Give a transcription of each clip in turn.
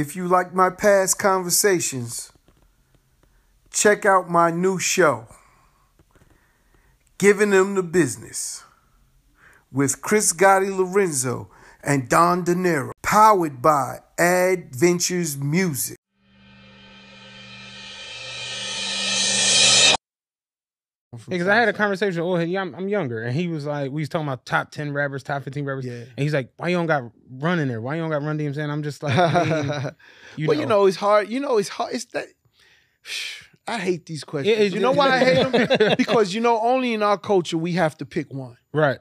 If you like my past conversations, check out my new show, Giving Them the Business, with Chris Gotti Lorenzo and Don Dinero, powered by Add Ventures Music. Because I had a conversation with. Yeah, I'm, younger, and he was like, we was talking about top ten rappers, top fifteen rappers, Yeah. and he's like, why you don't got run in there? Why you don't got run DMC? And I'm just like, you well, know. you know, it's hard. You know, it's hard. It's that. I hate these questions. Is- you know why I hate them? because you know, only in our culture we have to pick one. right?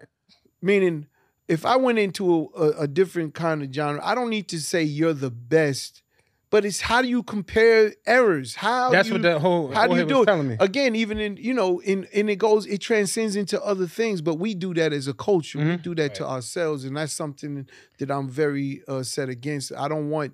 Meaning, if I went into a, a, a different kind of genre, I don't need to say you're the best, but it's how do you compare errors? How That's you, what the whole how do you do it? telling me. Again, even in you know, in and it goes, it transcends into other things, but we do that as a culture. We Mhm. do that to ourselves, and that's something that I'm very uh, set against. I don't want.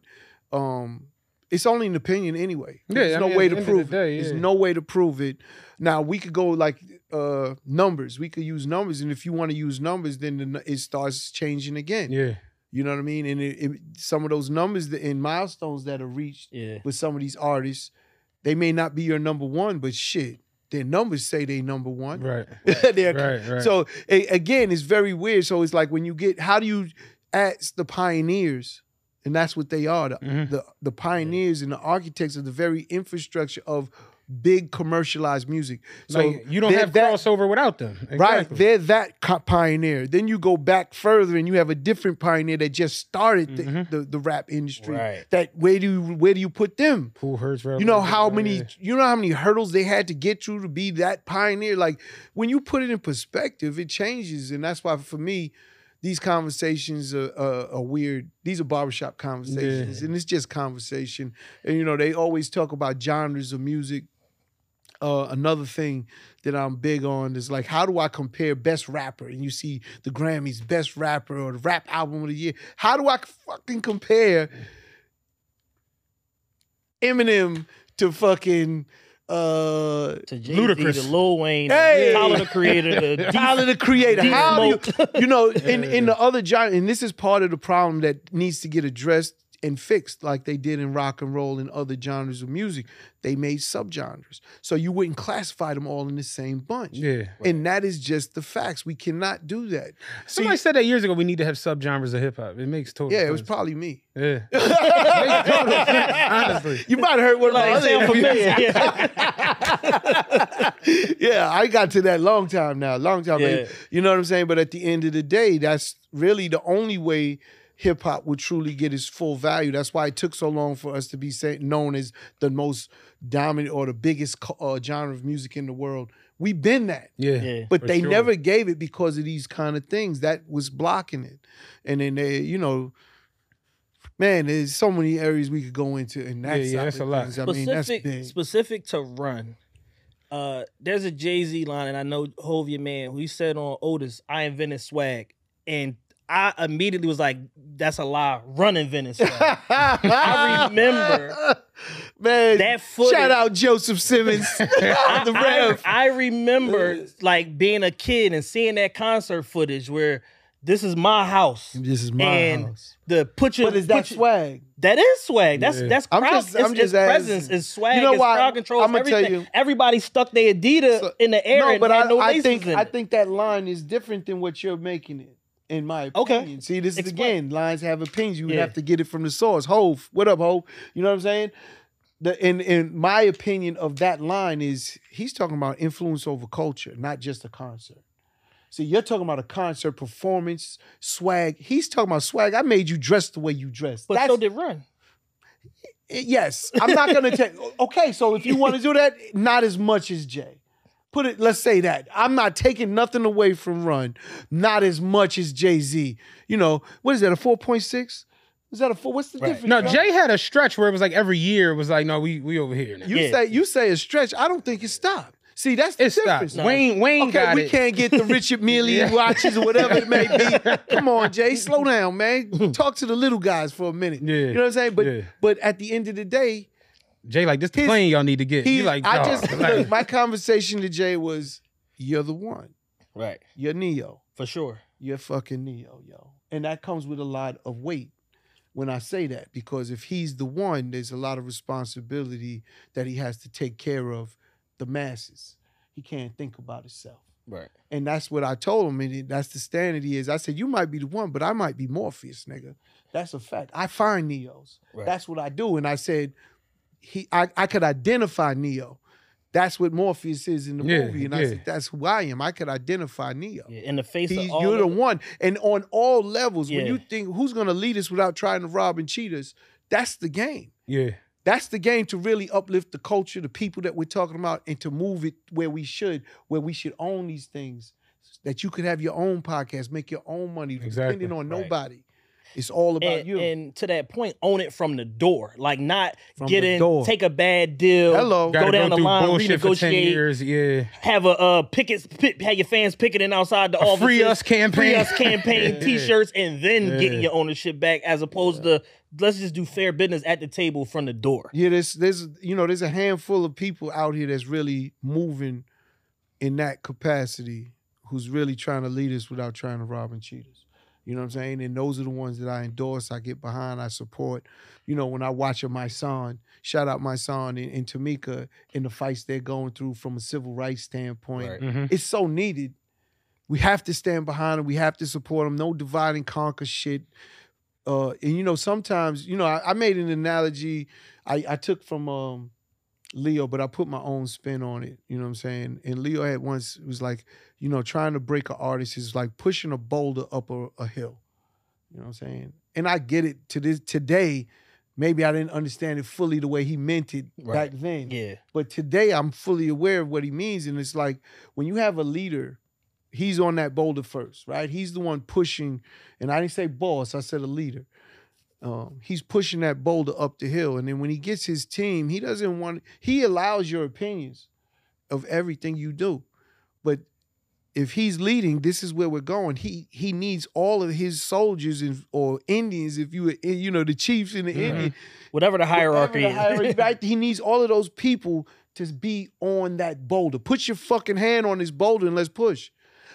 um It's only an opinion anyway. Yeah, There's I no mean, way to the end of prove day, it. There's no way to prove it. Now we could go like uh numbers. We could use numbers, and if you want to use numbers, then the, it starts changing again. Yeah, You know what I mean? And it, it, some of those numbers that, and milestones that are reached Yeah. with some of these artists, they may not be your number one, but shit, their numbers say they number one. right, right, right. So a- again, it's very weird. So it's like when you get, how do you ask the pioneers? And that's what they are, the, Mhm. the, the pioneers and the architects of the very infrastructure of big commercialized music. So like you don't have that- crossover without them, Right, they're that pioneer. Then you go back further, and you have a different pioneer that just started the, Mhm. the, the rap industry. Right. That where do you where do you put them? Kool Herc, You know how many yeah. you know how many hurdles they had to get through to be that pioneer. Like when you put it in perspective, it changes, and that's why for me, these conversations are, are, are weird. These are barbershop conversations, and it's just conversation. And you know they always talk about genres of music. Uh, another thing that I'm big on is like, how do I compare best rapper? And you see the Grammys, best rapper or the rap album of the year. How do I fucking compare Eminem to fucking uh To Jay-Z, Ludacris. to Lil Wayne, Hey! Tyler the Creator, the Tyler the Creator? How you, you know in in the other genre, and this is part of the problem that needs to get addressed and fixed, like they did in rock and roll and other genres of music. They made subgenres, so you wouldn't classify them all in the same bunch. Yeah. And that is just the facts. We cannot do that. See, Somebody said that years ago. We need to have subgenres of hip hop. It makes total. yeah, it was probably me. Yeah. Makes total sense, honestly. You might have heard one of my like other sound interviews. familiar. yeah, I got to that long time now, long time. Yeah. You know what I'm saying? But at the end of the day, that's really the only way hip hop would truly get its full value. That's why it took so long for us to be say, known as the most dominant or the biggest uh, genre of music in the world. We've been that. Yeah. Yeah. But they sure. never gave it because of these kind of things. That was blocking it. And then they, you know, man, there's so many areas we could go into and that's Yeah, yeah, that's a lot. I mean, that's specific big. specific to run. Uh, there's a Jay Z line, and I know Hov your man. Who he said on Otis, "I invented swag," and I immediately was like, "That's a lie." Running Venice. I remember man, that footage. Shout out Joseph Simmons, I, the I- Rev. I remember like being a kid and seeing that concert footage where this is my house. This is my and house. the put your But is that your- swag? That is swag. That's Yeah. that's I'm crowd. just- I'm it's just asking. presence. It's swag. You know it's why? crowd control. I'ma it's tell you. Everybody stuck their Adidas So- in the air. No, and but I, no I think in I think that line is different than what you're making it. In my Okay. opinion, see, this is Explain. again lines have opinions. You Yeah. have to get it from the source. Hove, what up, Hove? You know what I'm saying? The in in my opinion of that line is he's talking about influence over culture, not just a concert. See, you're talking about a concert performance, swag. He's talking about swag. I made you dress the way you dress. but so did Run. Yes, I'm not gonna take. Okay, so if you want to do that, not as much as Jay. Put it. Let's say that I'm not taking nothing away from Run, not as much as Jay Z. You know what is that? A four point six? Is that a four? What's the difference? No, bro? Jay had a stretch where it was like every year it was like, no, we we over here now. You Yeah. say you say a stretch. I don't think it stopped. See, that's the It stopped. difference. Wayne Wayne Okay, got we it. can't get the Richard Mille Yeah. watches or whatever it may be. Come on, Jay, slow down, man. Talk to the little guys for a minute. Yeah. You know what I'm saying? But Yeah. but at the end of the day, Jay like this the His- plane y'all need to get. he He like, I just like, my conversation to Jay was, "You're the one. Right. You're Neo. For sure. You're fucking Neo, yo." And that comes with a lot of weight. when I say that because if he's the one, there's a lot of responsibility that he has to take care of the masses. He can't think about himself. Right. And that's what I told him, and that's the standard he is. I said, You might be the one, but I might be Morpheus, nigga. That's a fact. I find Neos. Right. That's what I do. And I said, he I, I could identify Neo. That's what Morpheus is in the Yeah, movie. And I said, That's who I am. I could identify Neo. Yeah, in the face He's, of all you're the of- one. And on all levels, when you think who's gonna lead us without trying to rob and cheat us, that's the game. Yeah. That's the game to really uplift the culture, the people that we're talking about, and to move it where we should, where we should own these things. That you could have your own podcast, make your own money, Exactly. depending on Right. nobody. It's all about and, you. and to that point, own it from the door. Like not From get the in, door. take a bad deal, Hello. Gotta go down the line, bullshit for 10 renegotiate, years. Yeah. have a uh, picket, pick, have your fans picketing outside the A office, free us campaign. free us campaign Yeah. T-shirts, and then Yeah. getting your ownership back, as opposed to let's just do fair business at the table from the door. Yeah, there's there's you know there's a handful of people out here that's really moving in that capacity, who's really trying to lead us without trying to rob and cheat us. You know what I'm saying? And those are the ones that I endorse, I get behind, I support. You know, when I watch Mysonne, shout out Mysonne and, and Tamika in the fights they're going through from a civil rights standpoint. Right. Mhm. It's so needed. We have to stand behind them. We have to support them. No divide and conquer shit. Uh, and you know, sometimes, you know, I, I made an analogy I, I took from um, Lyor, but I put my own spin on it. You know what I'm saying? And Lyor had once it was like, you know, trying to break an artist is like pushing a boulder up a, a hill. You know what I'm saying? And I get it to this today. Maybe I didn't understand it fully the way he meant it Right. back then. Yeah, But today I'm fully aware of what he means. And it's like when you have a leader, he's on that boulder first, right? He's the one pushing, and I didn't say boss, I said a leader. Um, he's pushing that boulder up the hill. And then when he gets his team, he doesn't want he allows your opinions of everything you do. But if he's leading, this is where we're going. He he needs all of his soldiers and or Indians, if you were you know, the chiefs and the Mhm. Indian, whatever the hierarchy Whatever the hierarchy? He needs all of those people to be on that boulder. Put your fucking hand on this boulder and let's push.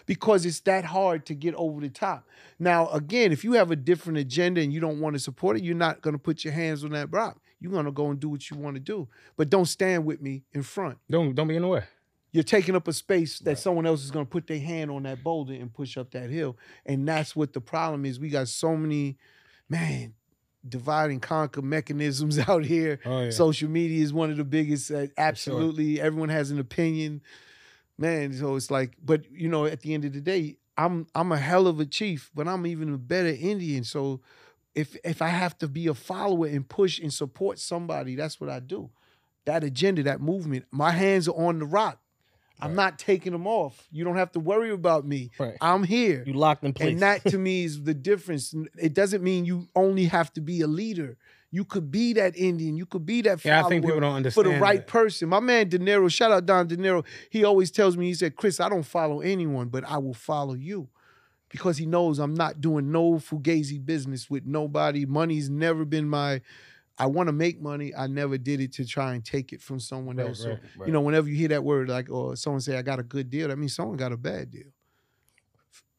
Because it's that hard to get over the top. Now, again, if you have a different agenda and you don't want to support it, you're not going to put your hands on that rock. You're going to go and do what you want to do. But don't stand with me in front. Don't don't be in the way. You're taking up a space that someone else is going to put their hand on that boulder and push up that hill. And that's what the problem is. We got so many, man, divide and conquer mechanisms out here. Oh yeah. Social media is one of the biggest. Uh, absolutely, everyone has an opinion, man. So it's like, but you know, at the end of the day, I'm I'm a hell of a chief, but I'm even a better Indian. So if if I have to be a follower and push and support somebody, that's what I do. That agenda, that movement, my hands are on the rock. I'm not taking them off. You don't have to worry about me. Right. I'm here. You locked in place. And that to me is the difference. It doesn't mean you only have to be a leader. You could be that Indian. You could be that yeah, I think people don't for the right that. person. My man Dinero, shout out Don Dinero. He always tells me, he said, Chris, I don't follow anyone, but I will follow you. Because he knows I'm not doing no fugazi business with nobody. Money's never been my I want to make money. I never did it to try and take it from someone Right, else. So, right, You know, whenever you hear that word, like, or someone say, I got a good deal, that means someone got a bad deal.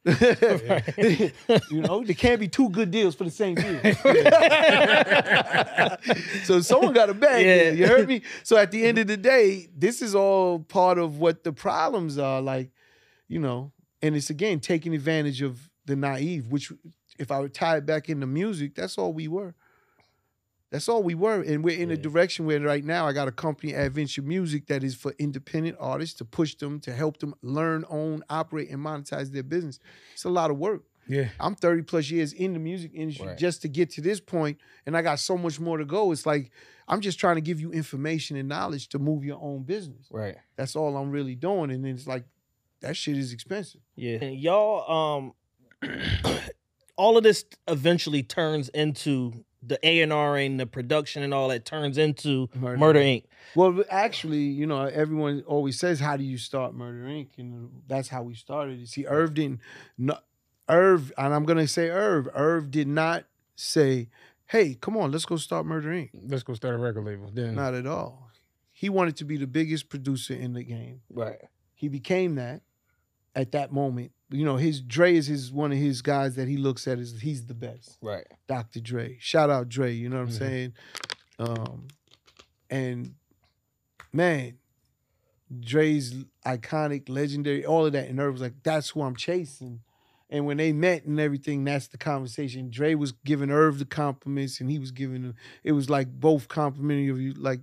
You know, there can't be two good deals for the same deal. so someone got a bad Yeah. deal. You heard me? So at the end of the day, this is all part of what the problems are. Like, you know, and it's again taking advantage of the naive, which if I would tie it back into music, that's all we were. That's all we were. And we're in a Yeah. direction where right now I got a company, Adventure Music, that is for independent artists to push them, to help them learn, own, operate, and monetize their business. It's a lot of work. Yeah. I'm 30 plus years in the music industry Right. just to get to this point, and I got so much more to go. It's like I'm just trying to give you information and knowledge to move your own business. right. That's all I'm really doing. And then it's like that shit is expensive. Yeah. And y'all, um, all of this eventually turns into the A and R and the production and all that turns into Murder. Murder Inc. Well, actually, you know, everyone always says, "How do you start Murder Inc?" And that's how we started. You see, Irv didn't. No, Irv, and I'm gonna say Irv. Irv did not say, "Hey, come on, let's go start Murder Inc." Let's go start a record label. Then Not at all. He wanted to be the biggest producer in the game. Right. He became that. At that moment. You know, his Dre is his one of his guys that he looks at as he's the best. Right. Dr. Dre. Shout out Dre, you know what I'm Mhm. saying? Um and man, Dre's iconic, legendary, all of that. And Irv was like, that's who I'm chasing. And when they met and everything, that's the conversation. Dre was giving Irv the compliments and he was giving him, it was like both complimenting of you, like,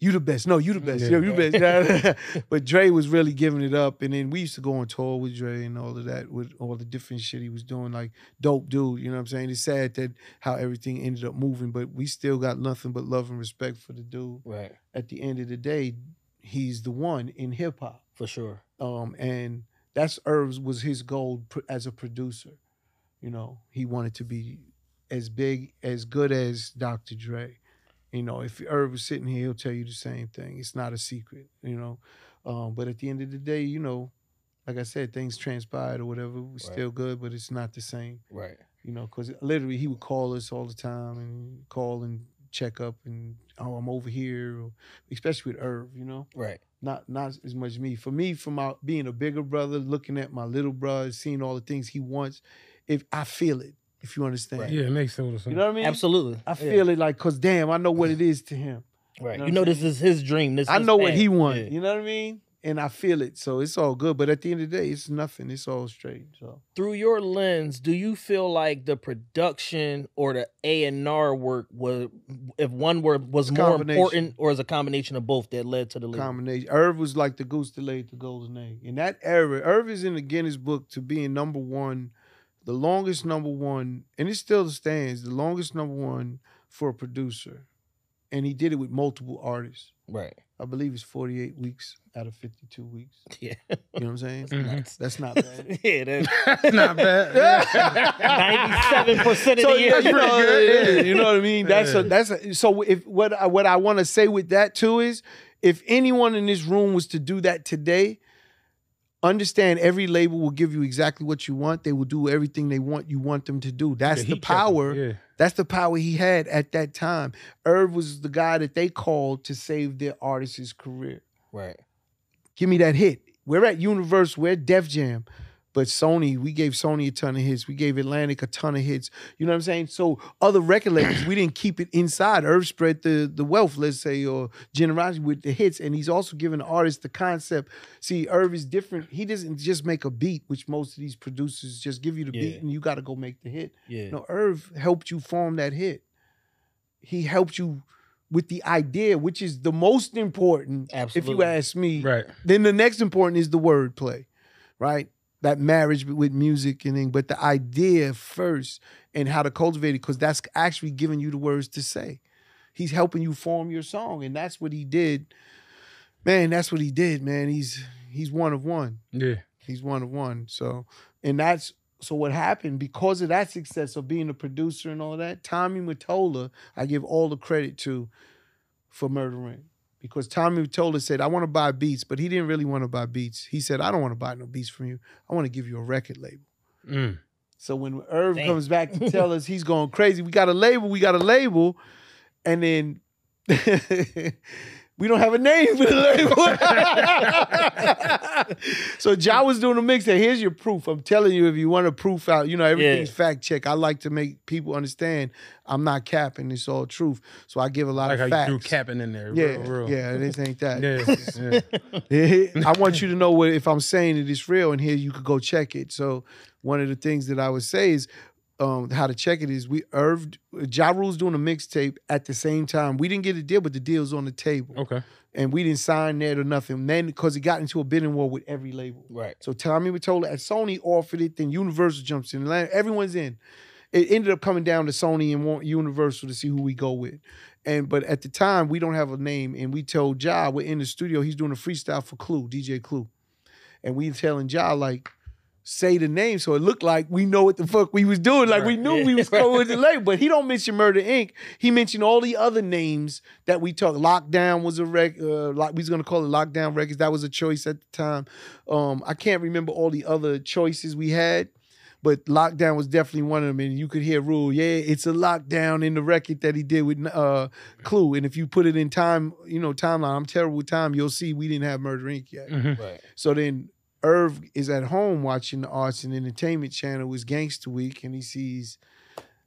you the best. No, you the best. Yeah. Yo, you the best. but Dre was really giving it up. And then we used to go on tour with Dre and all of that, with all the different shit he was doing. Like, dope dude, you know what I'm saying? It's sad that how everything ended up moving, but we still got nothing but love and respect for the dude. Right. At the end of the day, he's the one in hip hop. For sure. Um, and that's Irv's was his goal pr- as a producer. You know, he wanted to be as big, as good as Dr. Dre. You know, if Irv was sitting here, he'll tell you the same thing. It's not a secret, you know. Um, but at the end of the day, you know, like I said, things transpired or whatever. We're still good, but it's not the same Right. you know, because literally he would call us all the time and call and check up and oh I'm over here, or, especially with Irv, you know, Right. not not as much me. For me, from my being a bigger brother, looking at my little brother, seeing all the things he wants, if I feel it, if you understand, Right. Yeah, it makes total sense. you know what I mean? Absolutely. I Yeah. feel it like, cause damn, I know what it is to him. Right. You know You know this is his dream. This I his know what he wants. Yeah. You know what I mean? And I feel it, so it's all good. But at the end of the day, it's nothing. It's all straight. So Through your lens, do you feel like the production or the A and R work was, if one word was more important, or is a combination of both that led to the label? combination. Irv was like the goose that laid the golden egg. In that era, Irv is in the Guinness Book to being number one, the longest number one, and it still stands, the longest number one for a producer. And he did it with multiple artists. Right. I believe it's 48 weeks out of 52 weeks. Yeah. You know what I'm saying? Mhm. That's not bad. yeah. That, That's not bad. Ninety-seven percent of so the year. yeah, you know, good. yeah, you know what I mean. That's a, that's a, so. If what I, what I want to say with that too is, if anyone in this room was to do that today, understand every label will give you exactly what you want. They will do everything they want you want them to do. That's Yeah, the power. Yeah. That's the power he had at that time. Irv was the guy that they called to save their artist's career. Right. Give me that hit. We're at Universe, we're at Def Jam. But Sony, we gave Sony a ton of hits. We gave Atlantic a ton of hits. You know what I'm saying? So other record labels, we didn't keep it inside. Irv spread the the wealth, let's say, or generosity with the hits. And he's also giving the artist the concept. See, Irv is different. He doesn't just make a beat, which most of these producers just give you the beat and you got to go make the hit. Yeah. No, Irv helped you form that hit. He helped you with the idea, which is the most important, Absolutely. if you ask me. Right. Then the next important is the wordplay, right? That marriage with music and thing, but the idea first and how to cultivate it, because that's actually giving you the words to say. He's helping you form your song, and that's what he did. Man, that's what he did, man. He's he's one of one. Yeah. He's one of one. So, and that's so what happened because of that success of being a producer and all that. Tommy Mottola, I give all the credit to for Murder Ring because Tommy Mottola said, "I want to buy beats," but he didn't really want to buy beats. He said, "I don't want to buy no beats from you. I want to give you a record label." Mm. So when Irv Damn. comes back to tell us he's going crazy, we got a label, we got a label, and then we don't have a name for the label. so Ja was doing a mixtape. Here's your proof. I'm telling you, if you want a proof out, you know, everything's Yeah. fact check. I like to make people understand I'm not capping, it's all truth. So I give a lot Like how of you threw capping in there. yeah, Real, real. yeah, this ain't that. Yeah. yeah. I want you to know what if I'm saying it is real, and here you could go check it. So one of the things that I would say is um, how to check it is we Irv Ja Rule's doing a mixtape at the same time. We didn't get a deal, but the deal's on the table, Okay. and we didn't sign that or nothing. Then because he got into a bidding war with every label. Right. So Tommy Mottola at Sony offered it, then Universal jumps in. Everyone's in. It ended up coming down to Sony and want Universal to see who we go with. And but at the time we don't have a name, and we told Ja we're in the studio. He's doing a freestyle for Clue, DJ Clue, and we telling Ja like. Say the name so it looked like we know what the fuck we was doing. Like we knew Yeah. we was going with the label, but he don't mention Murder Inc. He mentioned all the other names that we talked. Lockdown was a rec. Uh, like we was gonna call it Lockdown Records. That was a choice at the time. Um, I can't remember all the other choices we had, but Lockdown was definitely one of them. And you could hear Rule, yeah, it's a lockdown in the record that he did with uh, Clue. And if you put it in time, you know, timeline, I'm terrible with time. You'll see we didn't have Murder Inc. yet. Mhm. Right. So then Irv is at home watching the arts and entertainment channel. It's Gangster Week, and he sees,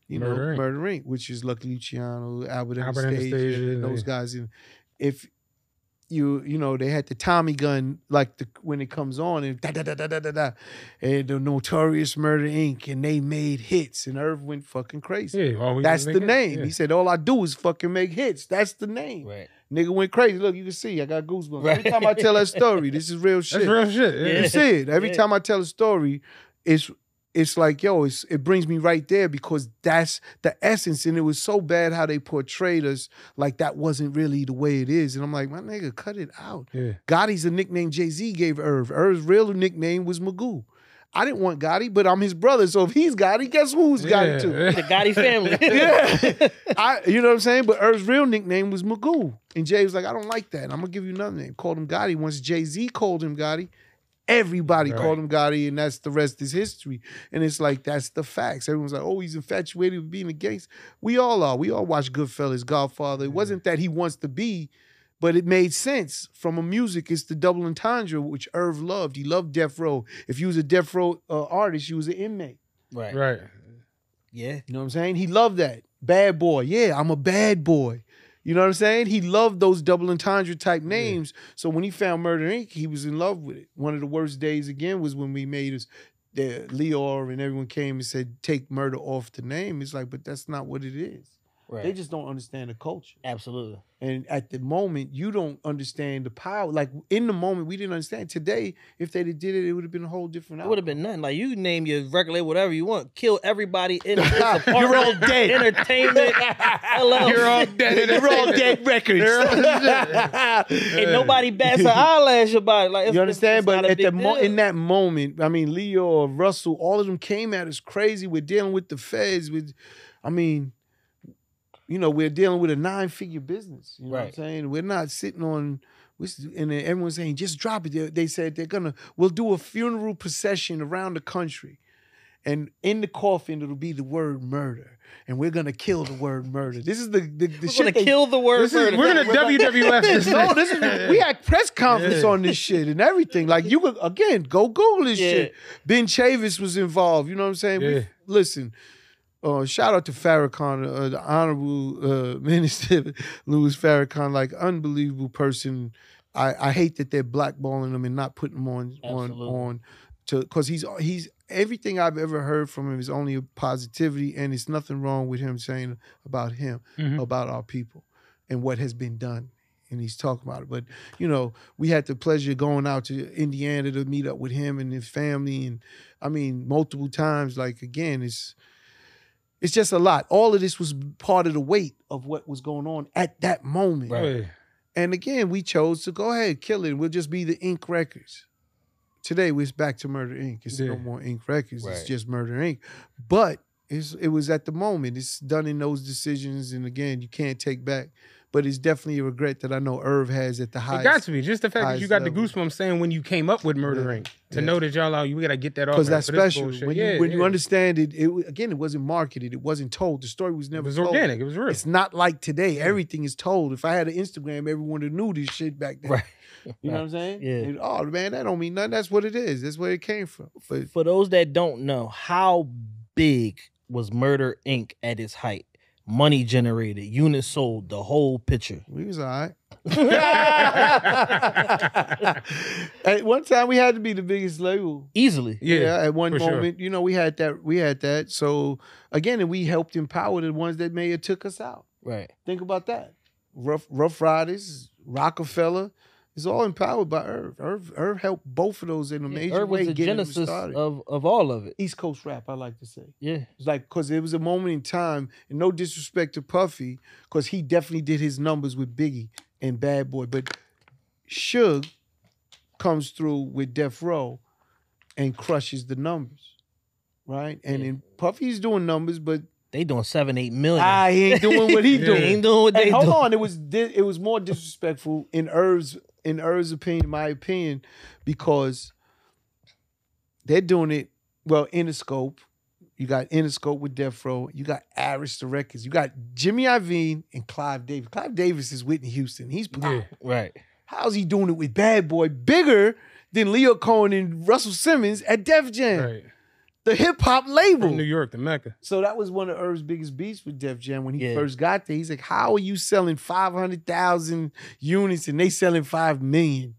you Murder, know, Inc. Murder Inc., which is Lucky Luciano, Albert, Albert Anastasia, Anastasia, and those yeah. guys. And if you you know they had the Tommy gun like the when it comes on and da da da da da da da, and the Notorious Murder Inc. and they made hits, and Irv went fucking crazy. Yeah, always That's the name. yeah. He said, "All I do is fucking make hits." That's the name. Right. Nigga went crazy. Look, you can see I got goosebumps. Right. Every time I tell that story, this is real shit. That's real shit. Yeah. You see it. Every Yeah. time I tell a story, it's it's like, yo, it's it brings me right there because that's the essence. And it was so bad how they portrayed us like that wasn't really the way it is. And I'm like, my nigga, cut it out. Yeah. Gotti's a nickname Jay-Z gave Irv. Irv's real nickname was Magoo. I didn't want Gotti, but I'm his brother. So if he's Gotti, guess who's Gotti Yeah. too? The Gotti family. Yeah. I, you know what I'm saying? But Irv's real nickname was Magoo. And Jay was like, I don't like that. I'm gonna give you another name. Called him Gotti. Once Jay-Z called him Gotti, everybody Right. called him Gotti, and that's the rest is history. And it's like that's the facts. Everyone's like, oh, he's infatuated with being a gangster. We all are. We all watch Goodfellas, Godfather. It wasn't that he wants to be, but it made sense from a music. It's the double entendre, which Irv loved. He loved Death Row. If you was a Death Row uh, artist, you was an inmate. right. Right. Yeah. You know what I'm saying? He loved that. Bad boy. Yeah, I'm a bad boy. You know what I'm saying? He loved those double entendre type names. So when he found Murder Inc., he was in love with it. One of the worst days again was when we made us the Lyor and everyone came and said, take murder off the name. It's like, but that's not what it is. Right. They just don't understand the culture. Absolutely. And at the moment, you don't understand the power. Like in the moment, we didn't understand. Today, if they did it, it would have been a whole different It would have been nothing. Like you name your record label whatever you want. Kill everybody in this apartment. You're all dead. Entertainment. LLC. You're all dead. You're all dead records. And nobody bats an eyelash about it. Like it's, You understand? It's but not a at the mo- in that moment, I mean, Lyor or Russell, all of them came at us crazy. We're dealing with the feds. With, I mean, you know, we're dealing with a nine-figure business. You know what I'm Right. saying? We're not sitting on. we And then everyone's saying, just drop it. They, they said they're gonna. We'll do a funeral procession around the country, and in the coffin it'll be the word murder, and we're gonna kill the word murder. This is the the, the We're shit gonna they- kill the word This is, murder. we're gonna WWF this. no, this is we had press conference Yeah. on this shit and everything. Like you could again go Google this Yeah. shit. Ben Chavis was involved. You know what I'm saying? We- Yeah. listen, uh, shout out to Farrakhan, uh, the honorable uh, minister Louis Farrakhan, like unbelievable person. I, I hate that they're blackballing him and not putting him on on Absolutely. on to because he's he's everything I've ever heard from him is only a positivity and it's nothing wrong with him saying about him Mhm. about our people and what has been done and he's talking about it but you know we had the pleasure of going out to indiana to meet up with him and his family and i mean multiple times like again it's it's just a lot. All of this was part of the weight of what was going on at that moment. Yeah. and again we chose to go ahead and kill it. We'll just be the ink records. Today we're back to murder inc. It's no more ink records. It's just murder inc. But it's, it was at the moment. It's done in those decisions. And again you can't take back but it's definitely a regret that i know irv has at the highest. It got to be just the fact that you highest got the level. goosebumps saying when you came up with Murder Yeah. Inc. To Yeah. know that y'all out, you gotta get that off. because that's for this special bullshit. when yeah, you when you understand it, it again it wasn't marketed it wasn't told the story was never. it never was told. organic. It was real. it's not like today everything is told if i had an instagram everyone would knew this shit back then Right. you know what i'm saying Yeah. And, oh man that don't mean nothing that's what it is that's where it came from but For those that don't know, how big was Murder Inc. at its height? Money generated, units sold, the whole picture. We was all right. at one time, we had to be the biggest label. Easily. yeah, at one for sure. moment, you know, we had that. We had that. So again, and we helped empower the ones that may have took us out. Right. Think about that. Rough Ruff Ryders, Rockefeller, it's all empowered by Irv. Irv, Irv helped both of those in a major Irv was way the getting them genesis of, of all of it. East Coast rap, I like to say. Yeah. It's like because it was a moment in time, and no disrespect to Puffy, because he definitely did his numbers with Biggie and Bad Boy, but Suge comes through with Death Row and crushes the numbers, right? And Yeah. then Puffy's doing numbers, but They doing seven, eight million. ah, he ain't doing what he Yeah. they doing. ain't doing what they And hold doing. on, it was di- it was more disrespectful in Irv's in Irv's opinion, my opinion, because they're doing it well. Interscope, you got Interscope with Death Row, you got Arista Records, you got Jimmy Iovine and Clive Davis. Clive Davis is Whitney Houston. He's Yeah. Right. how's he doing it with Bad Boy, bigger than Lyor Cohen and Russell Simmons at Def Jam, Right. The hip hop label. From New York, the Mecca. So that was one of Irv's biggest beats with Def Jam when he Yeah. first got there. He's like, "How are you selling five hundred thousand units and they selling five million?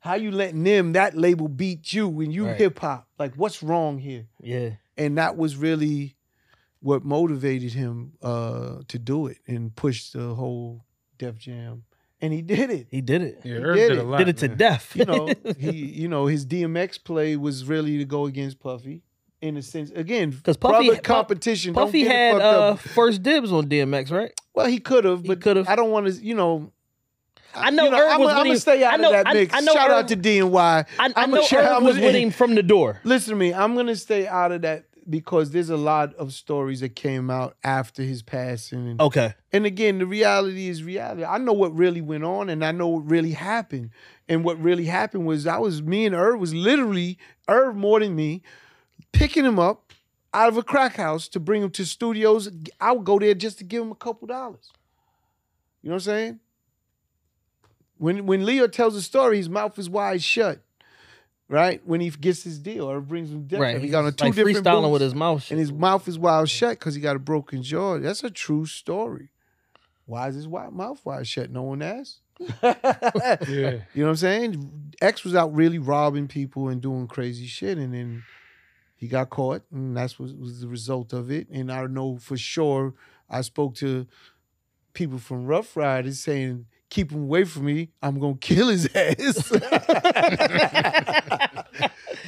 How you letting them that label beat you when you Right. hip hop? Like, what's wrong here?" Yeah. And that was really what motivated him uh, to do it and push the whole Def Jam. And he did it. He did it. Yeah, He did did, it. a lot. did it to man. death. you know, he, you know, his DMX play was really to go against Puffy in a sense. Again, because Puffy- brother competition. don't Puffy had uh, first dibs on DMX, right? Well, he could have, He but could've. I don't want to, you know. I know you know Irv I'm, was I'm gonna stay out I know- of that I- mix. I know Shout Irv- out to DNY. I, I I'm know a shout- Irv I'm was a- with him from the door. Listen to me. I'm gonna stay out of that because there's a lot of stories that came out after his passing. And, Okay. and again, the reality is reality. I know what really went on, and I know what really happened. And what really happened was I was me and Irv was literally Irv more than me, picking him up out of a crack house to bring him to studios. I would go there just to give him a couple dollars. You know what I'm saying? When when Leo tells a story, his mouth is wide shut. Right when he gets his deal, or brings him death. Right. He got on He's two like different freestyling booths, with his mouth. and his mouth is wide shut because he got a broken jaw. That's a true story. Why is his wide mouth wide shut? No one asked. Yeah. You know what I'm saying? X was out really robbing people and doing crazy shit, and then he got caught, and that's what was the result of it. And I know for sure I spoke to people from Ruff Ryders saying, "Keep him away from me. I'm gonna kill his ass."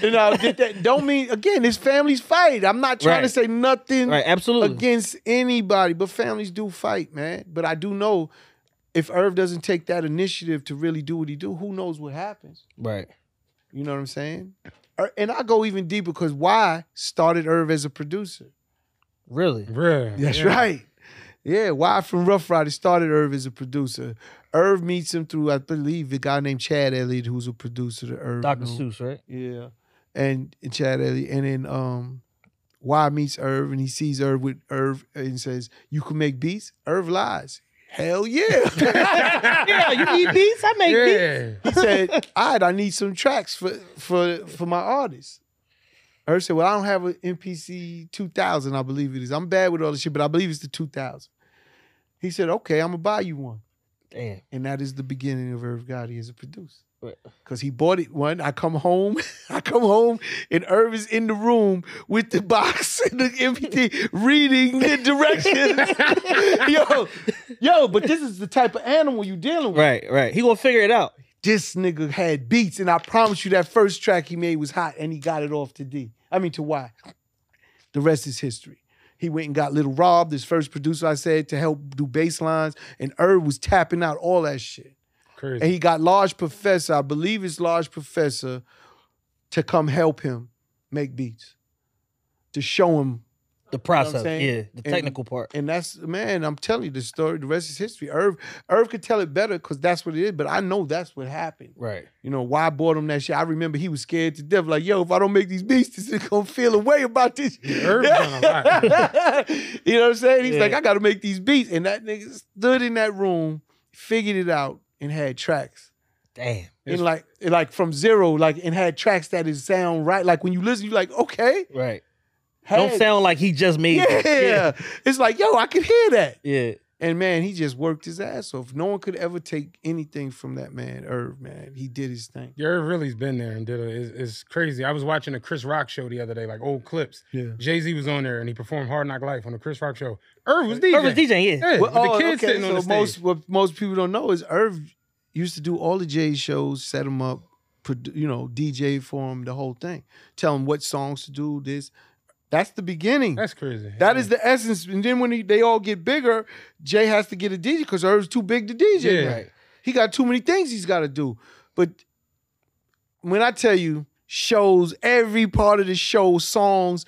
and I did that. Don't mean again, his families fight. I'm not trying to say nothing Right, absolutely. against anybody, but families do fight, man. But I do know if Irv doesn't take that initiative to really do what he do, who knows what happens? Right. You know what I'm saying? Er, and I go even deeper because why started Irv as a producer? Really? Real. That's yeah. right. Yeah, why from Ruff Ryders started Irv as a producer. Irv meets him through, I believe, a guy named Chad Elliott, who's a producer to Irv. Dr. knew. Seuss, right? Yeah. And, and Chad Elliott. And then um Waah meets Irv and he sees Irv with Irv and says, You can make beats? Irv lies. Hell yeah. yeah, you need beats? I make beats. He said, All right, I need some tracks for for for my artists. Irv said, Well, I don't have an MPC 2000, I believe it is. I'm bad with all this shit, but I believe it's the 2000. He said, Okay, I'm gonna buy you one. Damn. And that is the beginning of Irv Gotti as a producer. Cause he bought it one. I come home, I come home, and Irv is in the room with the box and the MPC reading the directions. yo, yo, but this is the type of animal you dealing with. Right, right. He gonna figure it out. This nigga had beats, and I promise you that first track he made was hot, and he got it off to D. I mean to Waah. The rest is history. He went and got Little Rob, this first producer I said, to help do bass lines, and Irv was tapping out all that shit. Crazy. And he got Large Professor, I believe it's Large Professor, to come help him make beats. To show him. The process, saying? yeah, the And- technical part. And that's man, I'm telling you the story, the rest is history. Irv, Irv could tell it better because that's what it is, but I know that's what happened. Right. You know, why I bought him that shit. I remember he was scared to death. Like, yo, if I don't make these beats, this nigga gonna feel a way about this. Irv done a lot. you know what I'm saying? He's Yeah. like, I gotta make these beats. And that nigga stood in that room, figured it out, and had tracks. Damn. And like, like from zero, like, and had tracks that is sound right. Like when you listen, you're like, okay. Right. Had- Don't sound like he just made yeah. it. It's like, yo, I can hear that. Yeah. And man, he just worked his ass off. No one could ever take anything from that man, Irv, man. He did his thing. Yeah, Irv really's been there and did it. It's, it's crazy. I was watching a Chris Rock show the other day, like old clips. Yeah. Jay Z was on there and he performed Hard Knock Life on the Chris Rock show. Irv was DJ. Irv was DJing, yeah. Yeah, Well, with oh, the kids okay, sitting on the stage. most what most people don't know is Irv used to do all the Jay shows, set them up, produ- you know, DJ for him, the whole thing. Tell him what songs to do. This, that's the beginning. That's crazy. That is the essence. And then when he, they all get bigger, Jay has to get a DJ because Irv's too big to DJ. Yeah. Right. He got too many things he's got to do. But when I tell you shows, every part of the show, songs,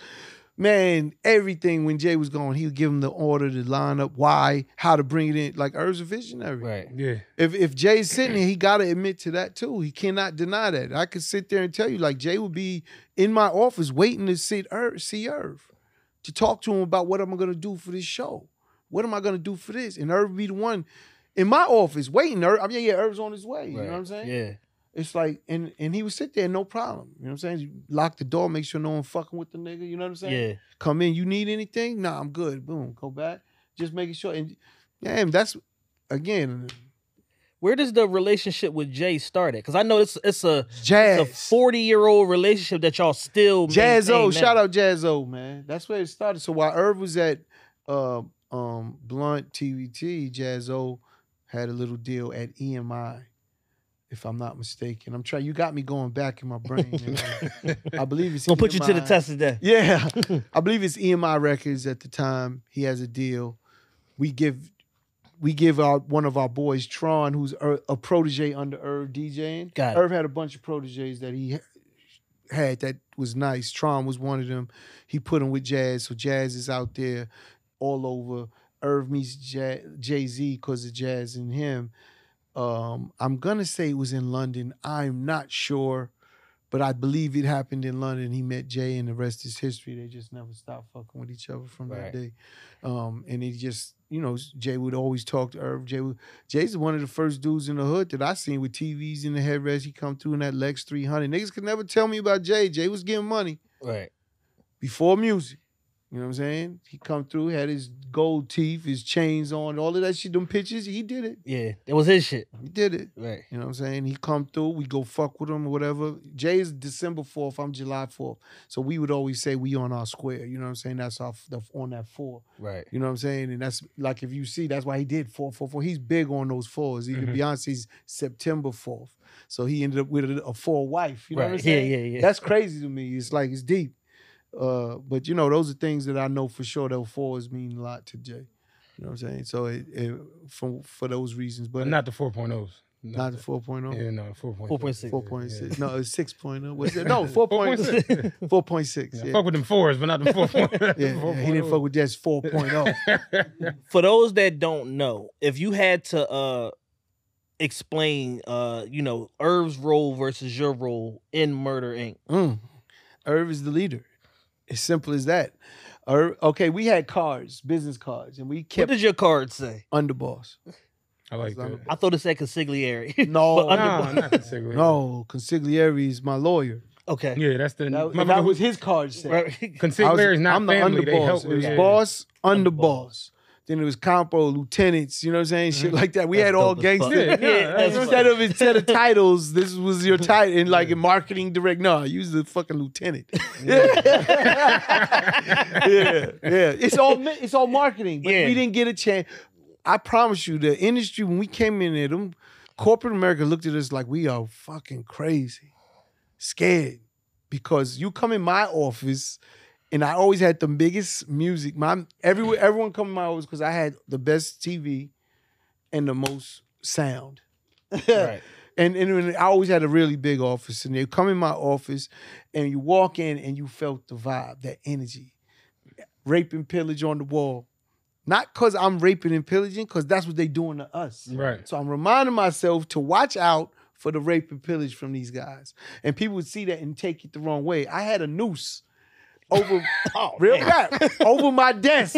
man, everything. When Jay was going, he would give him the order, the lineup, why, how to bring it in. Like Irv's a visionary. Right. Yeah. If if Jay's sitting there, he gotta admit to that too. He cannot deny that. I could sit there and tell you, like Jay would be in my office waiting to see Irv, see Irv, to talk to him about what am I gonna do for this show. What am I gonna do for this? And Irv would be the one in my office waiting. Irv, I mean, yeah, Irv's on his way. You know what I'm saying? Yeah. It's like, and and he would sit there, no problem. You know what I'm saying? You lock the door, make sure no one fucking with the nigga. You know what I'm saying? Yeah. Come in, you need anything? Nah, I'm good. Boom, go back. Just making sure. And damn, that's again Where does the relationship with Jay start at? Because I know it's it's a jazz. it's a forty year old relationship that y'all still Jaz-O, shout out Jaz-O, man. That's where it started. So while Irv was at uh, um, Blunt TVT, Jaz-O had a little deal at EMI, if I'm not mistaken. I'm trying. You got me going back in my brain. know. I believe it's Gonna put you to the test today. Yeah, I believe it's EMI Records at the time. He has a deal. We give. We give our one of our boys, Tron, who's Ir- a protege under Irv DJing. Got it. Irv had a bunch of proteges that he had that was nice. Tron was one of them. He put him with Jazz, so Jazz is out there all over. Irv meets Jay Z because of Jazz and him. Um, I'm gonna say it was in London. I'm not sure, but I believe it happened in London. He met Jay, and the rest is history. They just never stopped fucking with each other from Right. that day. Um, and he just, you know, Jay would always talk to Irv. Jay, would, Jay's one of the first dudes in the hood that I seen with TVs in the headrest. He come through in that Lex 300. Niggas could never tell me about Jay. Jay was getting money Right. before music. You know what I'm saying? He come through, had his gold teeth, his chains on, all of that shit. Them pictures, he did it. Yeah. It was his shit. He did it. Right. You know what I'm saying? He come through, we go fuck with him or whatever. Jay is December 4th, I'm July 4th. So we would always say we on our square. You know what I'm saying? That's our the, on that four. Right. You know what I'm saying? And that's like if you see, that's why he did four, four, four. He's big on those fours. Even Mhm. Beyonce's September 4th. So he ended up with a, a four wife. You know what I'm Right. Yeah, saying? yeah, yeah. That's crazy to me. It's like it's deep. Uh, but you know, those are things that I know for sure those fours mean a lot to Jay. You know what I'm saying? So it, it for for those reasons, but But not the 4.0s. not the 4.0. Yeah, no, 4.6. 4.6. 4.6. No, it's 6.0. What's it? No, 4.6. 4.6. 4.6. Yeah, Yeah. Fuck with them fours, but not the 4.0. Yeah, yeah, he didn't fuck with just 4.0. For those that don't know, if you had to uh explain uh, you know, Irv's role versus your role in Murder Inc. Mm. Irv is the leader. As simple as that. Irv, okay, we had cards, business cards, and we kept. What kept does your card say? underboss. I like that. I thought it said consigliere. No, No, not consigliere. no, consigliere is my lawyer. okay. Yeah, that's the That, motherfucker that who- was his card set. Right. I was- consigliere is not I'm the family. They underboss. help It was yeah. boss, Underboss. underboss. Then it was capo, lieutenants. You know what I'm saying? Shit mm-hmm. like that. We That's had all gangster. Yeah, yeah, Yeah, Instead of instead of titles, this was your title. And like in marketing direct, no, I use the fucking lieutenant. yeah, yeah. It's all it's all marketing. But Yeah. we didn't get a chance. I promise you, the industry when we came in there, them corporate America looked at us like we are fucking crazy, scared because you come in my office. And I always had the biggest music. My everyone come in my office because I had the best TV and the most sound. Right. And, and and I always had a really big office, and you come in my office, and you walk in, and you felt the vibe, that energy, rape and pillage on the wall. Not because I'm raping and pillaging, because that's what they doing to us. Right. So I'm reminding myself to watch out for the rape and pillage from these guys, and people would see that and take it the wrong way. I had a noose over Oh, real rap over my desk.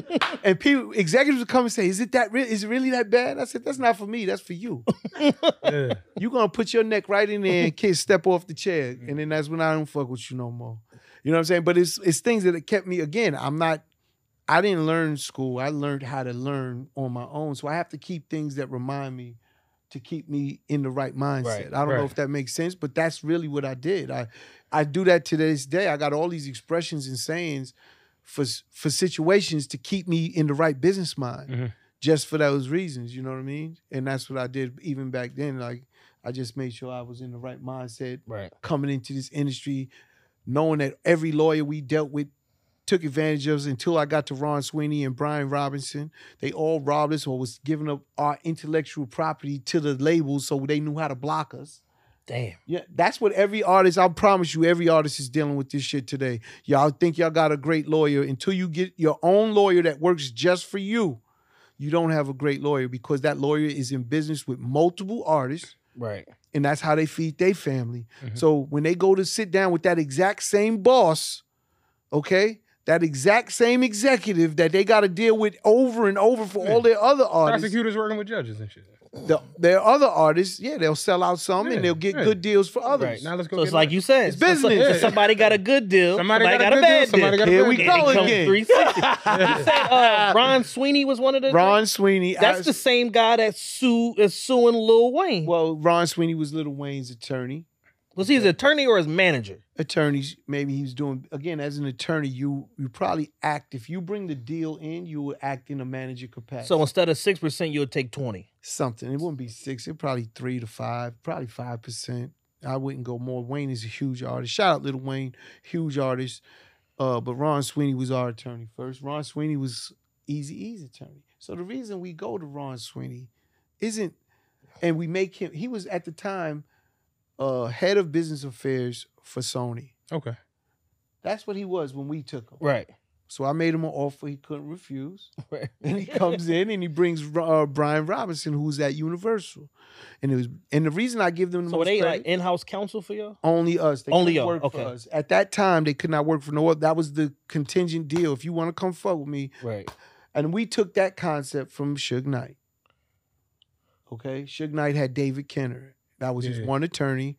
and people executives would come and say, Is it that real? Is it really that bad? I said, That's not for me, that's for you. Yeah. you gonna put your neck right in there and kiss step off the chair. And then that's when I don't fuck with you no more. You know what I'm saying? But it's it's things that kept me again. I'm not I didn't learn school. I learned how to learn on my own. So I have to keep things that remind me to keep me in the right mindset. Right, I don't know if that makes sense, but that's really what I did. I I do that to this day. I got all these expressions and sayings for for situations to keep me in the right business mind. Mhm. Just for those reasons, you know what I mean? And that's what I did even back then. Like I just made sure I was in the right mindset Right. coming into this industry, knowing that every lawyer we dealt with took advantage of us until I got to Ron Sweeney and Brian Robinson. They all robbed us or was giving up our intellectual property to the labels so they knew how to block us. Damn. Yeah, that's what every artist, I promise you, every artist is dealing with this shit today. Y'all think y'all got a great lawyer until you get your own lawyer that works just for you. You don't have a great lawyer because that lawyer is in business with multiple artists Right. and that's how they feed their family. Mhm. So when they go to sit down with that exact same boss, okay, that exact same executive that they got to deal with over and over for all their other artists. Prosecutors working with judges and shit. The, there are other artists, yeah, they'll sell out some Yeah, and they'll get yeah. good deals for others. Right now, let's go. So it's like mine. you said, It's so- so- business. so somebody got a good deal, Somebody somebody, got got, a a good deal, bad somebody deal. got a Here bad we deal. go And it comes again. 360. you said uh, Ron Sweeney was one of the. Ron Sweeney. That's I- the same guy that sue is suing Lil Wayne. well, Ron Sweeney was Little Wayne's attorney. Was he his attorney or his manager? Attorneys, maybe he was doing again as an attorney. You you probably act if you bring the deal in, you will act in a manager capacity. So instead of six percent, you would take twenty. something. It wouldn't be six. It probably three to five, probably five percent. I wouldn't go more. Wayne is a huge artist. Shout out Little Wayne, huge artist. Uh, but Ron Sweeney was our attorney first. Ron Sweeney was Easy E's attorney. So the reason we go to Ron Sweeney isn't, and we make him. He was at the time uh, head of business affairs for Sony. Okay. That's what he was when we took him. Right. So I made him an offer he couldn't refuse. Right. And he comes in and he brings uh, Brian Robinson, who's at Universal, and it was and the reason I give them the So they credit, like in-house counsel for you? only us. They Only work okay. for us at that time. They could not work for no other. That was the contingent deal. If you want to come fuck with me, Right. and we took that concept from Suge Knight. Okay, Suge Knight had David Kenner. That was his one attorney.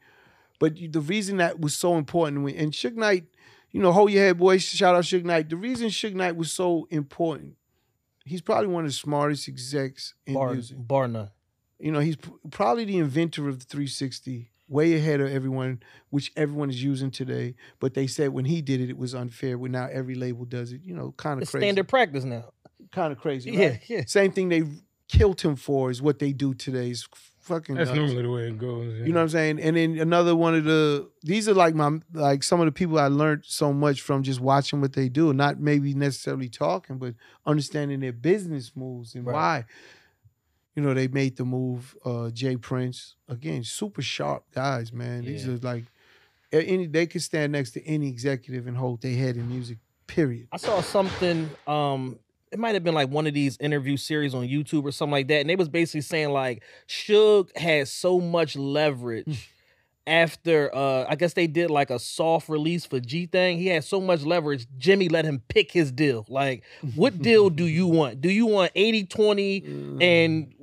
But the reason that was so important, when- and Suge Knight, you know, hold your head, boys. Shout out Suge Knight. The reason Suge Knight was so important, he's probably one of the smartest execs in Bar, music. bar none. You know, he's probably the inventor of the 360, way ahead of everyone, which everyone is using today. But they said when he did it, it was unfair. But now every label does it. You know, kind of crazy. standard practice now. Kind of crazy. Yeah, yeah. Same thing they killed him for is what they do today. Is fucking. That's nuts. normally the way it goes. You know what I'm saying? And then another one of the these are like my like some of the people I learned so much from just watching what they do, not maybe necessarily talking, but understanding their business moves and Right. why. You know, they made the move. Uh, J. Prince again, super sharp guys, man. These Yeah. are like any they could stand next to any executive and hold their head in music. Period. I saw something. Um, it might have been like one of these interview series on YouTube or something like that, and they was basically saying like Suge had so much leverage after. Uh, I guess they did like a soft release for G Thing. He had so much leverage. Jimmy let him pick his deal. Like, what deal do you want? Do you want 80-20 and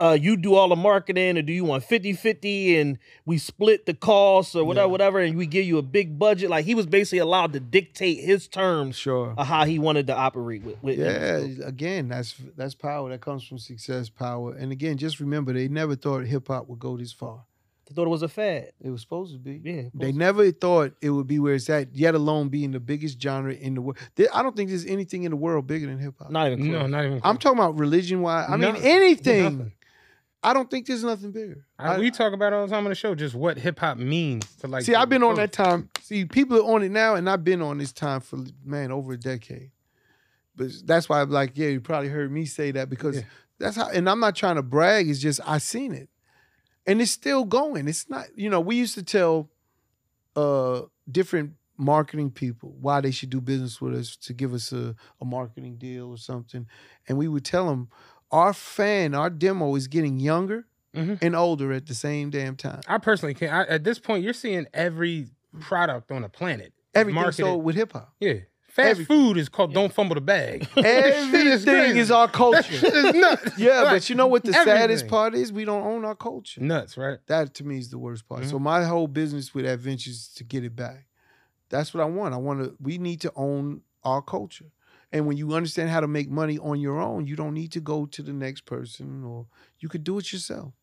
uh, you do all the marketing, or do you want 50-50 and we split the costs or whatever, Yeah. whatever, and we give you a big budget? Like he was basically allowed to dictate his terms Sure. of how he wanted to operate with. with Yeah, again, that's that's power. That comes from success, power. And again, just remember, they never thought hip hop would go this far. They thought it was a fad. It was supposed to be. Yeah, They never thought it would be where it's at, yet alone being the biggest genre in the world. I don't think there's anything in the world bigger than hip hop. not even close. No, not even. I'm talking about religion wise. I mean, No, anything. nothing. I don't think there's nothing bigger. I, I- we talk about it all the time on the show, just what hip hop means to like. see, I've been on that time. See, people are on it now, and I've been on this time for man over a decade. But that's why I'm like, yeah, you probably heard me say that because Yeah. that's how. And I'm not trying to brag. It's just I seen it, and it's still going. It's not. You know, we used to tell uh different marketing people why they should do business with us to give us a, a marketing deal or something, and we would tell them our fan, our demo is getting younger Mhm. and older at the same damn time. I personally can't. I, at this point, you're seeing every product on the planet. Everything marketed- sold with hip hop. Yeah. Fast Every- food is called "Don't Fumble the Bag." This shit is Everything crazy. is our That culture. shit is nuts. Yeah, Like, but you know what the saddest part is? We don't own our culture. Nuts, right? That to me is the worst part. Mm-hmm. So my whole business with Add Ventures is to get it back. That's what I want. I want to. We need to own our culture. And when you understand how to make money on your own, you don't need to go to the next person, or you could do it yourself.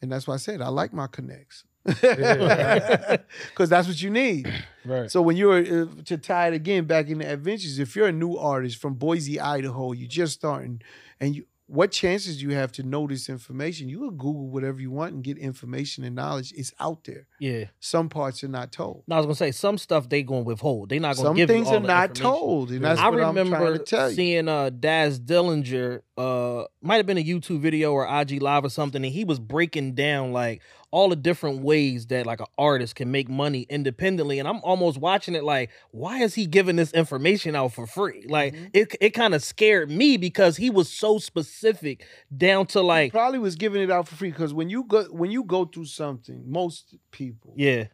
And that's why I said I like my connects, because that's what you need. Right. So when you're uh, to tie it again back in the Add Ventures, if you're a new artist from Boise, Idaho, you're just starting, and you what chances do you have to know this information? You can Google whatever you want and get information and knowledge. It's out there. Yeah. Some parts are not told. No, I was gonna say some stuff they gonna withhold. They not gonna Some give things you all are not told, and that's I what I'm remember trying to tell you. seeing uh Daz Dillinger, uh might have been a YouTube video or IG live or something, and he was breaking down like all the different ways that like an artist can make money independently. And I'm almost watching it like, why is he giving this information out for free? Like Mm-hmm. it it kind of scared me because he was so specific down to like, Probably was giving it out for free because when you go when you go through something, most people, yeah,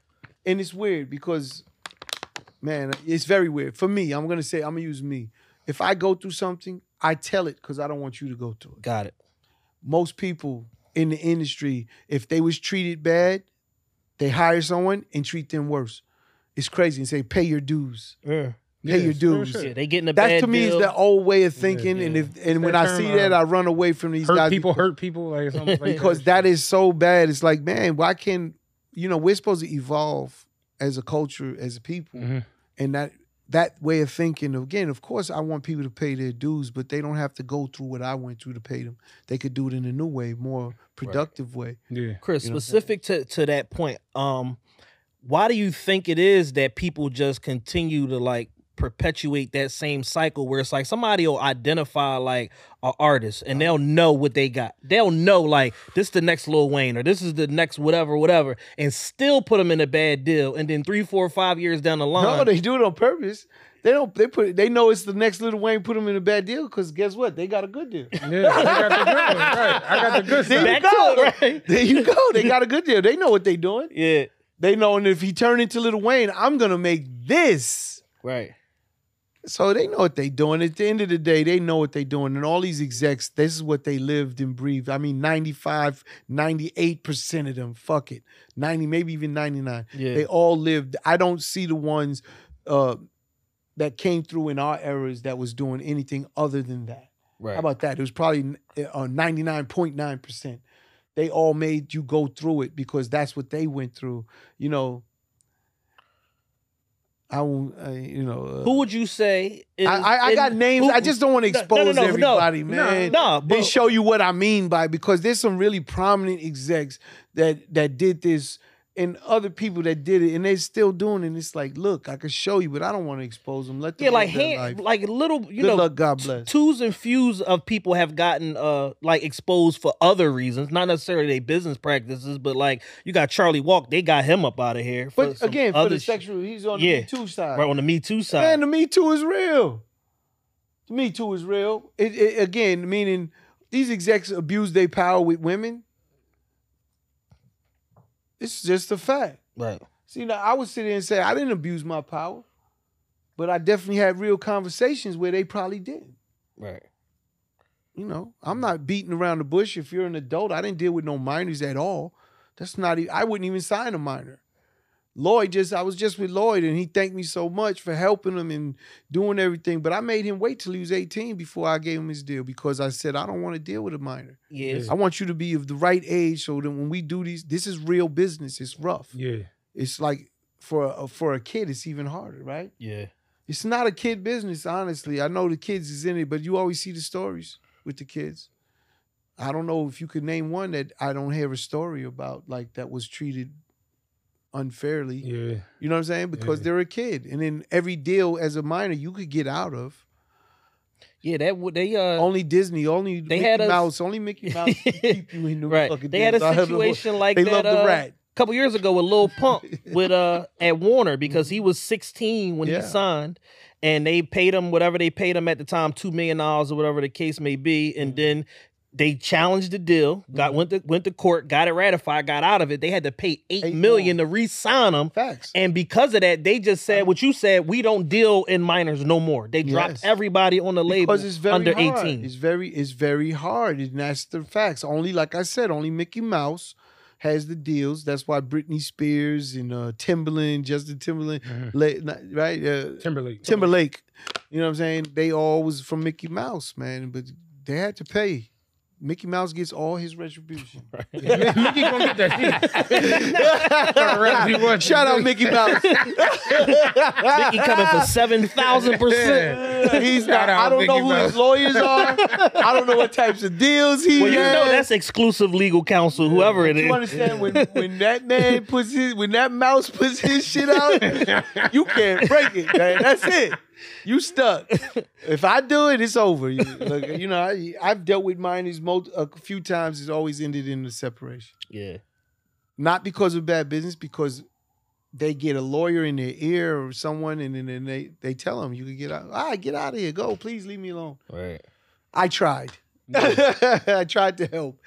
and it's weird because, man, it's very weird for me. I'm gonna say I'm gonna use me. If I go through something, I tell it because I don't want you to go through it. got it. most people in the industry, if they was treated bad, they hire someone and treat them worse. It's crazy and say pay your dues. Yeah. Pay your dues. sure. Yeah, they getting a That bad to me is the old way of thinking, and yeah. if and when I see term, that, uh, I run away from these Hurt guys people, hurt people, like something like because that is so bad. It's like, man, why can't you know we're supposed to evolve as a culture, as a people, Mhm. and that that way of thinking. Again, of course, I want people to pay their dues, but they don't have to go through what I went through to pay them. They could do it in a new way, more productive way. Yeah. Chris, You know what I'm saying? specific to, to that point, um, why do you think it is that people just continue to like perpetuate that same cycle where it's like somebody will identify like an artist and uh-huh. they'll know what they got. They'll know like this is the next Lil Wayne or this is the next whatever, whatever, and still put them in a bad deal. And then three, four, five years down the line, No, they do it on purpose. They don't. They put. They know it's the next little Wayne. Put them in a bad deal because guess what? They got a good deal. Yeah, I got the good one. Right. I got the good There stuff. you go. it, right? There you go. They got a good deal. They know what they're doing. yeah, They know, and if he turn into Little Wayne, I'm gonna make this. right. So they know what they're doing. At the end of the day, they know what they're doing. And all these execs, this is what they lived and breathed. I mean, 95, 98% of them, fuck it. 90, maybe even 99. Yeah. They all lived. I don't see the ones uh, that came through in our eras that was doing anything other than that. Right. How about that? It was probably uh, 99.9%. They all made you go through it because that's what they went through. You know, I won't, uh, you know. Uh, Who would you say? Is, I, I, I got names. who- I just don't want to expose no, no, no. everybody, man. no, they but- show you what I mean by because there's some really prominent execs that that did this and other people that did it and they're still doing it. And it's like, look, I can show you, but I don't want to expose them. Let them Yeah, like hand, like little, you Good know, luck, God bless. twos and fews of people have gotten uh like exposed for other reasons, not necessarily their business practices, but like you got Charlie Walk, they got him up out of here. But again, for the sexual, he's on Yeah. the Me Too side. right on the Me Too side. Man, the Me Too is real. The Me Too is real. It, it- again, meaning these execs abuse their power with women. It's just a fact. right. See, now I would sit there and say I didn't abuse my power, but I definitely had real conversations where they probably did. Right. You know, I'm not beating around the bush. If you're an adult, I didn't deal with no minors at all. That's not. Even, I wouldn't even sign a minor. Lloyd just. I was just with Lloyd, and he thanked me so much for helping him and doing everything. But I made him wait till he was 18 before I gave him his deal because I said I don't want to deal with a minor. Yes. I want you to be of the right age so that when we do these, this is real business. It's rough. Yeah. It's like for a, for a kid, it's even harder, right? Yeah. It's not a kid business, honestly. I know the kids is in it, but you always see the stories with the kids. I don't know if you could name one that I don't hear a story about, like that was treated unfairly. Yeah. You know what I'm saying? Because Yeah. they're a kid, and then every deal as a minor you could get out of. Yeah, that would they uh Only Disney, only They Mickey had a- Mouse, only Mickey Mouse can keep you in the right. fucking They had a deals. I situation like They that love the uh, rat. couple years ago with Lil Pump with uh at Warner because he was 16 when Yeah. he signed and they paid him whatever they paid him at the time, two million dollars or whatever the case may be, and Mm-hmm. then they challenged the deal, got went to went to court, got it ratified, got out of it. They had to pay eight Eight million to re-sign them. Facts. And because of that, they just said what you said. We don't deal in minors no more. They dropped Yes. everybody on the label because it's very under hard. 18. It's very it's very hard, and that's the facts. Only like I said, only Mickey Mouse has the deals. That's why Britney Spears and uh, Timberland, Justin Timberland, la- not- right? Uh, Timberlake. Timberlake. You know what I'm saying? They all was from Mickey Mouse, man, but they had to pay. Mickey Mouse gets all his retribution. Mickey gonna get that. Shout out Mickey Mouse. Mickey coming for seven thousand percent. He's Shout not, out I don't Mickey know who Mouse. his lawyers are. I don't know what types of deals he Well, you know that's exclusive legal counsel, whoever it You is. understand when when that man puts his when that mouse puts his shit out, you can't break it, man. That's it. You stuck. If I do it, it's over. You, look, you know, I, I've dealt with minors most a few times. It's always ended in a separation, Yeah, not because of bad business, because they get a lawyer in their ear or someone, and then they they tell them you can get out. All right, get out of here. Go, please leave me alone. right. I tried. I tried to help.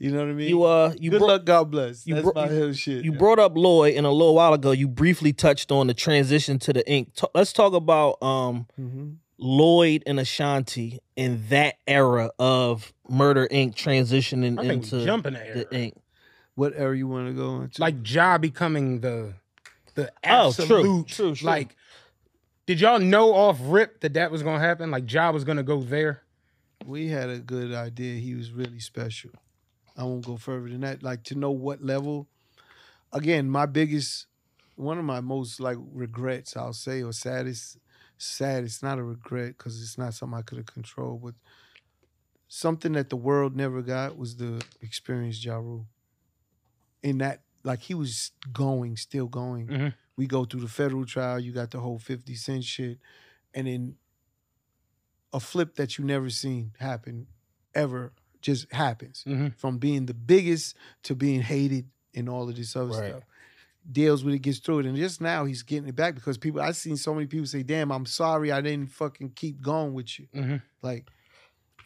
You know what I mean? You uh, you Good bro- luck, God bless. you That's bro- my hell shit. you brought up Lloyd, and a little while ago, you briefly touched on the transition to the ink. Ta- let's talk about um hmm Lloyd and Ashanti in that era of Murder Inc. transitioning I think into jumping the era. the Inc. What era you want to go into? Like Ja becoming the the absolute Oh, true, absolute true, true. like. Did y'all know off rip that that was gonna happen? Like Ja was gonna go there. we had a good idea. He was really special. I won't go further than that. Like to know what level. Again, my biggest, one of my most like regrets, I'll say, or saddest, sad. It's not a regret because it's not something I could have controlled, but something that the world never got was the experience Ja Rule. In that, like he was going, still going. Mhm. We go through the federal trial. You got the whole Fifty Cent shit, and then a flip that you never seen happen ever just happens Mhm. from being the biggest to being hated and all of this other Right. stuff deals with it gets through it and just now he's getting it back because people i've seen so many people say damn i'm sorry i didn't fucking keep going with you Mhm. like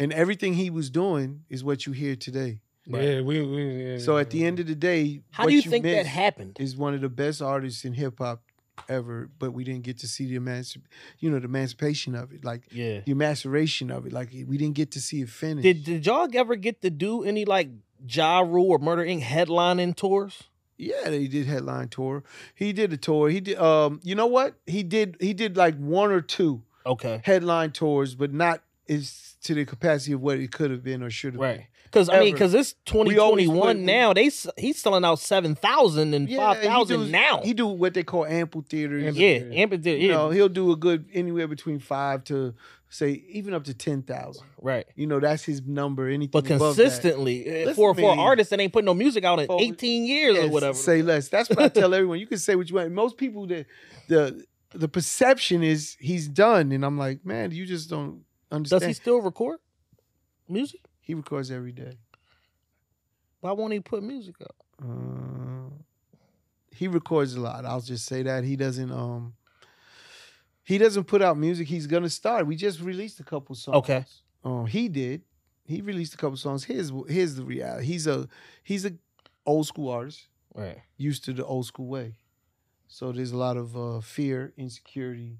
and everything he was doing is what you hear today Yeah, we. we yeah, so at the end of the day How what do you think that happened? is one of the best artists in hip-hop ever but we didn't get to see the emanci- you know the emancipation of it like Yeah. the maceration of it like we didn't get to see it finish Did did y'all ever get to do any like Ja Rule or Murder Inc. headlining tours? Yeah, he did headline tour. He did a tour. He did um you know what? He did he did like one or two Okay. headline tours, but not is to the capacity of what it could have been or should have Right. Because I mean, because it's 2021 put- now. They he's selling out seven thousand and been. five he thousand do- now. He do what they call ample theaters. yeah, Yeah. amphitheater. You know, he'll do a good anywhere between five to say even up to ten thousand. right. You know, that's his number. Anything But above that. consistently, uh, Listen for to for an me. artist that ain't put no music out in For- 18 years or whatever. Say less. That's what I tell everyone. You can say what you want. Most people that the the perception is he's done, and I'm like, man, you just don't understand. Does he still record music? He records every day. Why won't he put music out? Uh, he records a lot. I'll just say that he doesn't. Um, he doesn't put out music. He's gonna start. We just released a couple songs. Okay. Um, he did. He released a couple songs. Here's here's the reality. He's a he's a old school artist, Right. used to the old school way. So there's a lot of uh, fear, insecurity,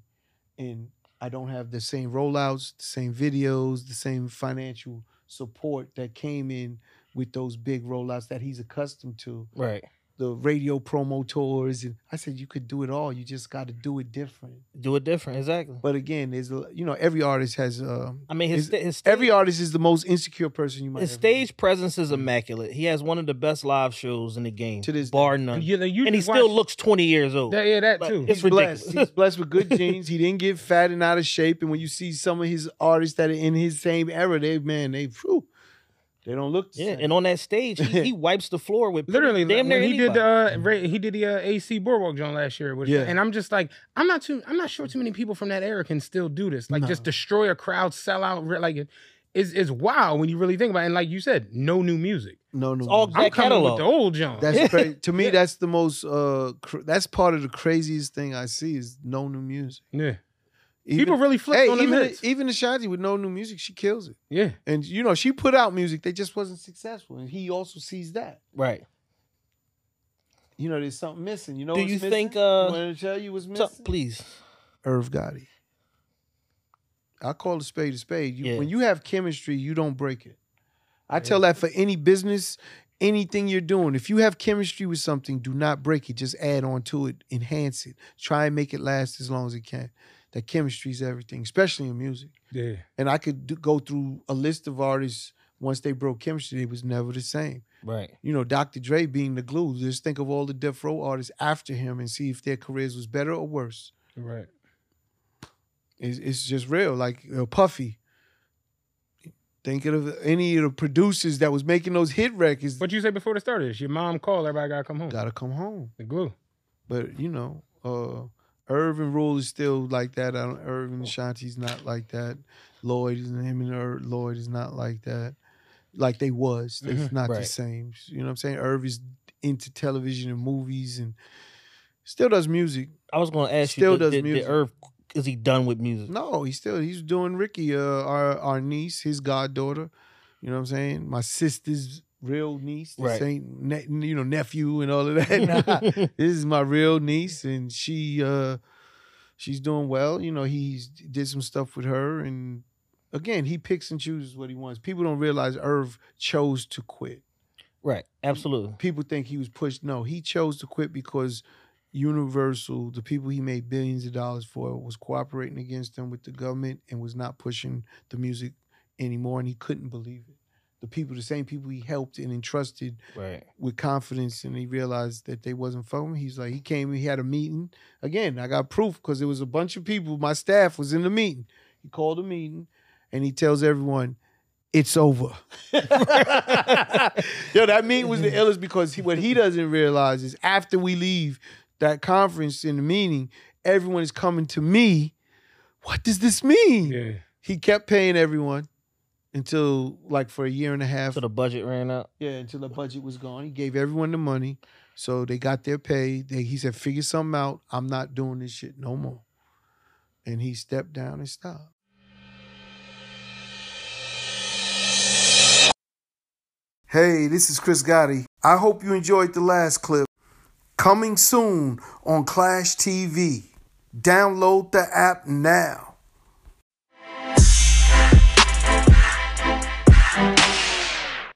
and I don't have the same rollouts, the same videos, the same financial support that came in with those big rollouts that he's accustomed to. Right. The radio promo tours, and I said you could do it all. You just got to do it different. Do it different. Exactly. But again, there's a, you know every artist has um, I mean, his Is- sta- his stage, every artist is the most insecure person you might. his ever meet. stage presence is immaculate. He has one of the best live shows in the game, To this bar none. You, you and he just still looks 20 years old. That, yeah, that Like, too. it's He's blessed. ridiculous. He's blessed with good genes. He didn't get fat and out of shape. And when you see some of his artists that are in his same era, they man, they whew, they don't look. The Yeah, same. and on that stage, he, he wipes the floor with pretty- Literally, damn near when he did anybody. the uh, Ra- he did the uh, AC Boardwalk Joint last year, which, Yeah. and I'm just like, I'm not too, I'm not sure too many people from that era can still do this. Like, just destroy a crowd, sell out, like it. It's, it's wild when you really think about it. And like you said, no new music. no, no, all no. I'm That coming catalog. with the old John. That's crazy. To me, that's the most. Uh, cr- that's part of the craziest thing I see is no new music. yeah. Even, People really flip hey, on even hits. even Ashanti with no new music, she kills it. yeah. And you know, she put out music, they just wasn't successful, and he also sees that. right. You know, there's something missing. You know, Do what's you missing? think, uh, You want to tell you what's So, missing? please. Irv Gotti. I call a spade a spade. You, Yeah. When you have chemistry, you don't break it. I tell that for any business, anything you're doing. If you have chemistry with something, do not break it. Just add on to it, enhance it. Try and make it last as long as it can. That chemistry is everything, especially in music. Yeah. And I could do, go through a list of artists. Once they broke chemistry, it was never the same. Right. You know, Dr. Dre being the glue. Just think of all the Death Row artists after him and see if their careers was better or worse. Right. It's, it's just real. Like uh, Puffy. Thinking of any of the producers that was making those hit records, What you say before the start is? Your mom called, everybody gotta come home. gotta come home. The glue. But you know, uh Irvin Rule is still like that. I don't, Irvin Ashanti's not like that. Lloyd is him and Ir- Lloyd is not like that. Like they was. It's Mhm. not the same. You know what I'm saying? Irv is into television and movies and still does music. I was going to ask Still you, does did, did, music. Irv, is he done with music? No, he's still he's doing Ricky, uh, our our niece, his goddaughter. You know what I'm saying? My sister's real niece. This Right. ain't ne- you know nephew and all of that. Nah, this is my real niece, and she uh she's doing well. You know, he's did some stuff with her, and again, he picks and chooses what he wants. People don't realize Irv chose to quit. Right. Absolutely. People think he was pushed. No, he chose to quit because Universal, the people he made billions of dollars for, was cooperating against him with the government and was not pushing the music anymore, and he couldn't believe it. The people, the same people he helped and entrusted Right. with confidence, and he realized that they wasn't for him. He's like, he came, he had a meeting. Again, I got proof because there was a bunch of people. My staff was in the meeting. He called a meeting, and he tells everyone, "It's over." Yo, that meeting was the illest because he, what he doesn't realize is after we leave that conference in the meeting, everyone is coming to me. What does this mean? Yeah. He kept paying everyone until like for a year and a half. So the budget ran out. Yeah, until the budget was gone. He gave everyone the money. So they got their pay. They, he said, figure something out. I'm not doing this shit no more. And he stepped down and stopped. Hey, this is Chris Gotti. I hope you enjoyed the last clip. Coming soon on Clash TV. Download the app now.